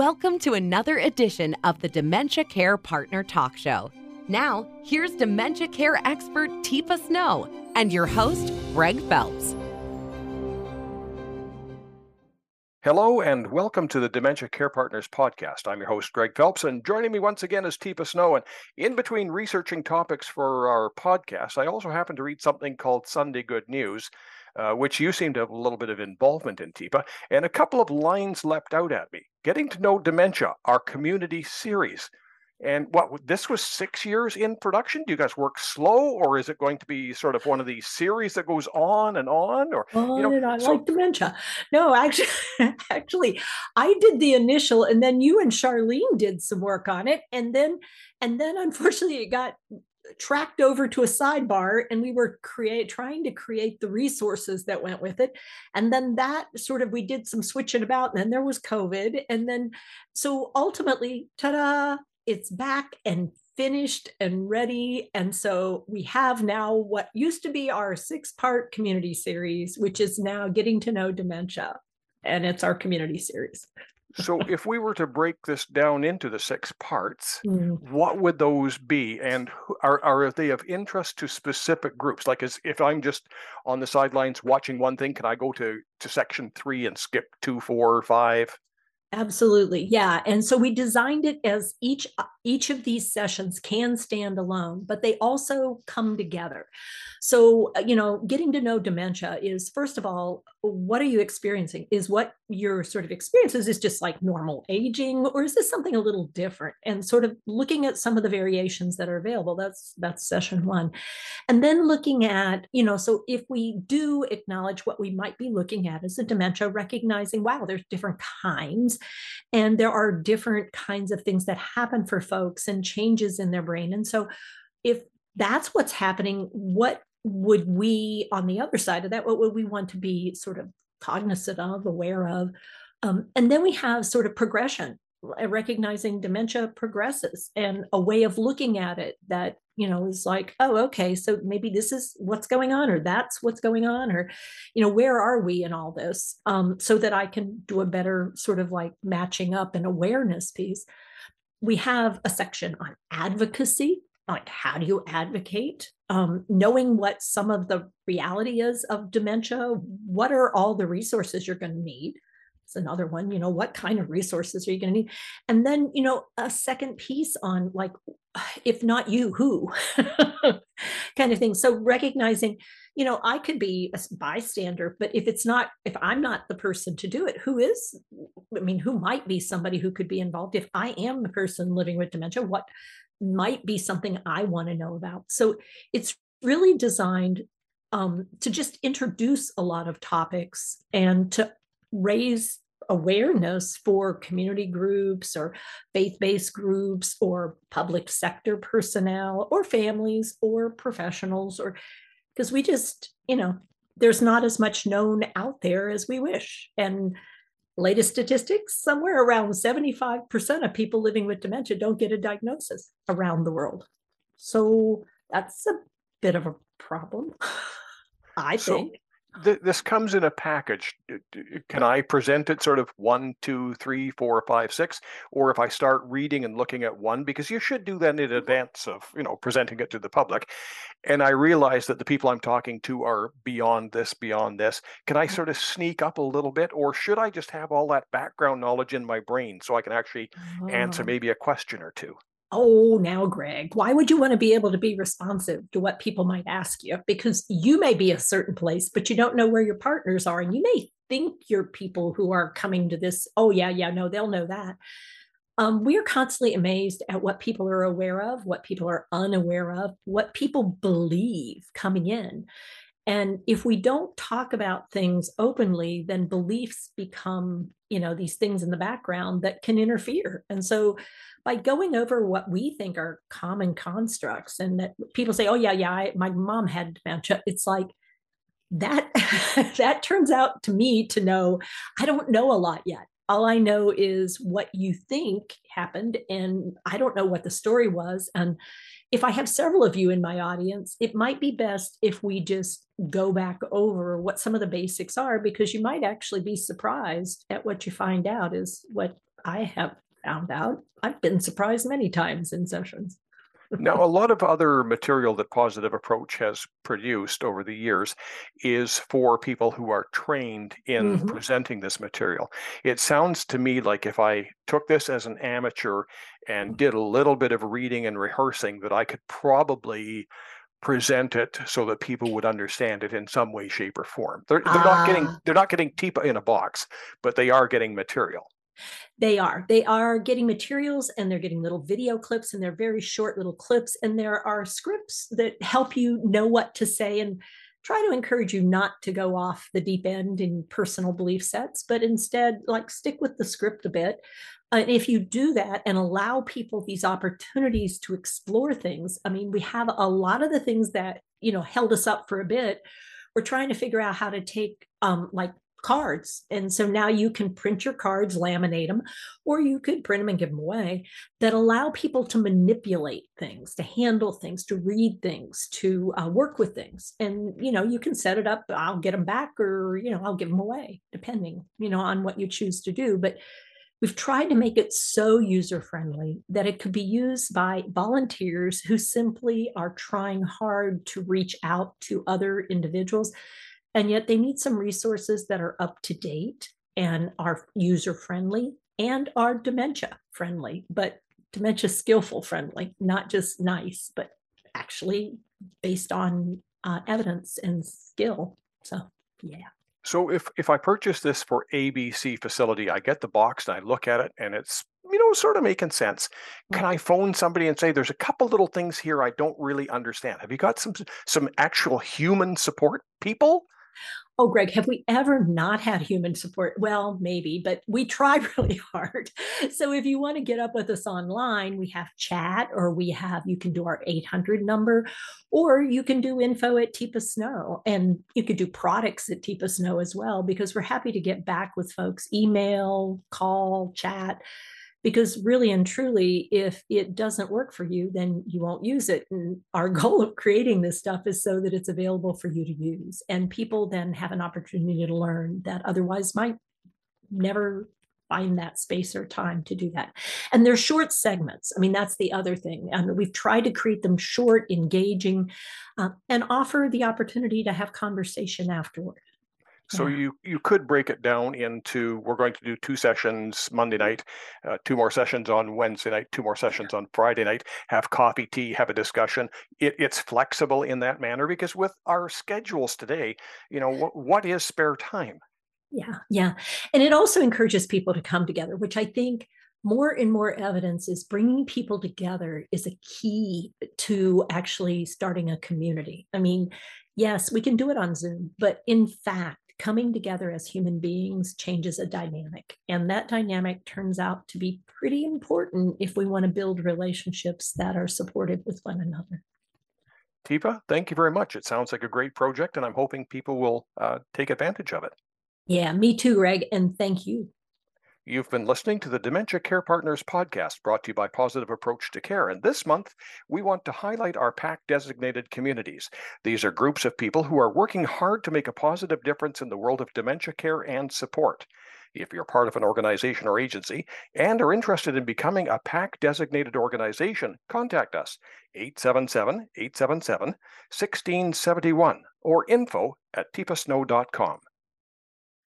Welcome to another edition of the Dementia Care Partner Talk Show. Now, here's dementia care expert Teepa Snow and your host, Greg Phelps. Hello and welcome to the Dementia Care Partners podcast. I'm your host, Greg Phelps, and joining me once again is Teepa Snow. And in between researching topics for our podcast, I also happen to read something called Sunday Good News, uh, which you seem to have a little bit of involvement in, Teepa. And a couple of lines leapt out at me. Getting to know dementia, our community series. And what this was six years in production? Do you guys work slow, or is it going to be sort of one of these series that goes on and on? Or on you know, and on, so, like dementia? No, actually, actually, I did the initial, and then you and Charlene did some work on it, and then, and then, unfortunately, it got tracked over to a sidebar and we were create trying to create the resources that went with it. And then that sort of we did some switching about and then there was covid and then so ultimately ta-da it's back and finished and ready. And so we have now what used to be our six part community series which is now getting to know dementia and it's our community series so if we were to break this down into the six parts mm. what would those be and are, are they of interest to specific groups like as if i'm just on the sidelines watching one thing can i go to to section three and skip two four five Absolutely. Yeah. And so we designed it as each each of these sessions can stand alone, but they also come together. So, uh, you know, getting to know dementia is first of all, what are you experiencing? Is what your sort of experiences is just like normal aging or is this something a little different? And sort of looking at some of the variations that are available. That's that's session 1. And then looking at, you know, so if we do acknowledge what we might be looking at as a dementia, recognizing wow, there's different kinds and there are different kinds of things that happen for folks and changes in their brain. And so, if that's what's happening, what would we, on the other side of that, what would we want to be sort of cognizant of, aware of? Um, and then we have sort of progression, recognizing dementia progresses and a way of looking at it that you know is like oh okay so maybe this is what's going on or that's what's going on or you know where are we in all this um, so that i can do a better sort of like matching up and awareness piece we have a section on advocacy like how do you advocate? Um, knowing what some of the reality is of dementia what are all the resources you're going to need? It's another one you know what kind of resources are you going to need? And then you know a second piece on like if not you who? Kind of thing. So recognizing you know i could be a bystander but if it's not if i'm not the person to do it who is i mean who might be somebody who could be involved? If i am the person living with dementia what might be something i want to know about? So it's really designed um, to just introduce a lot of topics and to raise awareness for community groups or faith based groups or public sector personnel or families or professionals or because we just, you know, there's not as much known out there as we wish. And latest statistics somewhere around 75% of people living with dementia don't get a diagnosis around the world. So that's a bit of a problem, I so, think th- this comes in a package. Uh, uh, can I present it sort of one, two, three, four, five, six, or if I start reading and looking at one, because you should do that in mm-hmm. advance of you know presenting it to the public, and I realize that the people I'm talking to are beyond this, beyond this. Can I mm-hmm. sort of sneak up a little bit, or should I just have all that background knowledge in my brain so I can actually oh. answer maybe a question or two? Oh, now, Greg, why would you want to be able to be responsive to what people might ask you? Because you may be a certain place, but you don't know where your partners are. And you may think your people who are coming to this, oh, yeah, yeah, no, they'll know that. Um, we are constantly amazed at what people are aware of, what people are unaware of, what people believe coming in. And if we don't talk about things openly, then beliefs become, you know, these things in the background that can interfere. And so by going over what we think are common constructs and that people say, oh, yeah, yeah, I, my mom had dementia. It's like, that that turns out to me to know i don't know a lot yet all i know is what you think happened and i don't know what the story was and if i have several of you in my audience it might be best if we just go back over what some of the basics are because you might actually be surprised at what you find out is what I have found out. I've been surprised many times in sessions. Now, a lot of other material that Positive Approach has produced over the years is for people who are trained in mm-hmm. presenting this material. It sounds to me like if I took this as an amateur and did a little bit of reading and rehearsing, that I could probably present it so that people would understand it in some way shape or form they're, they're not getting ah. they're not getting Teepa in a box but they are getting material they are. They are getting materials and they're getting little video clips and they're very short little clips. And there are scripts that help you know what to say and try to encourage you not to go off the deep end in personal belief sets, but instead, like, stick with the script a bit. And if you do that and allow people these opportunities to explore things, I mean, we have a lot of the things that, you know, held us up for a bit. We're trying to figure out how to take um, like cards. And so now you can print your cards, laminate them, or you could print them and give them away that allow people to manipulate things, to handle things, to read things, to uh, work with things. And, you know, you can set it up, I'll get them back or, you know, I'll give them away, depending, you know, on what you choose to do. But we've tried to make it so user friendly that it could be used by volunteers who simply are trying hard to reach out to other individuals and yet they need some resources that are up to date and are user friendly and are dementia friendly, but dementia skillful friendly, not just nice, but actually based on uh, evidence and skill. So, yeah. So if if I purchase this for ABC facility, I get the box and I look at it and it's you know sort of making sense. Can I phone somebody and say there's a couple little things here I don't really understand? Have you got some some actual human support people? Oh, Greg, have we ever not had human support? Well, maybe, but we try really hard. So if you want to get up with us online, we have chat or we have, you can do our 800 number, or you can do info at Teepa Snow and you could do products at Teepa Snow as well, because we're happy to get back with folks, email, call, chat because really and truly if it doesn't work for you then you won't use it. And our goal of creating this stuff is so that it's available for you to use. And people then have an opportunity to learn that otherwise might never find that space or time to do that. And they're short segments. I mean that's the other thing. And we've tried to create them short engaging uh, and offer the opportunity to have conversation afterward so yeah. you you could break it down into we're going to do two sessions Monday night, uh, two more sessions on Wednesday night, two more sessions on Friday night. Have coffee, tea, have a discussion. It, it's flexible in that manner because with our schedules today, you know what, what is spare time? Yeah, yeah, and it also encourages people to come together, which I think more and more evidence is bringing people together is a key to actually starting a community. I mean, yes, we can do it on Zoom, but in fact, coming together as human beings changes a dynamic. And that dynamic turns out to be pretty important if we want to build relationships that are supportive with one another. Teepa, thank you very much. It sounds like a great project, and I'm hoping people will uh, take advantage of it. Yeah, me too, Greg, and thank you. You've been listening to the Dementia Care Partners podcast brought to you by Positive Approach to Care. And this month, we want to highlight our PAC designated communities. These are groups of people who are working hard to make a positive difference in the world of dementia care and support. If you're part of an organization or agency and are interested in becoming a PAC designated organization, contact us 877 877 1671 or info at teepasnow.com.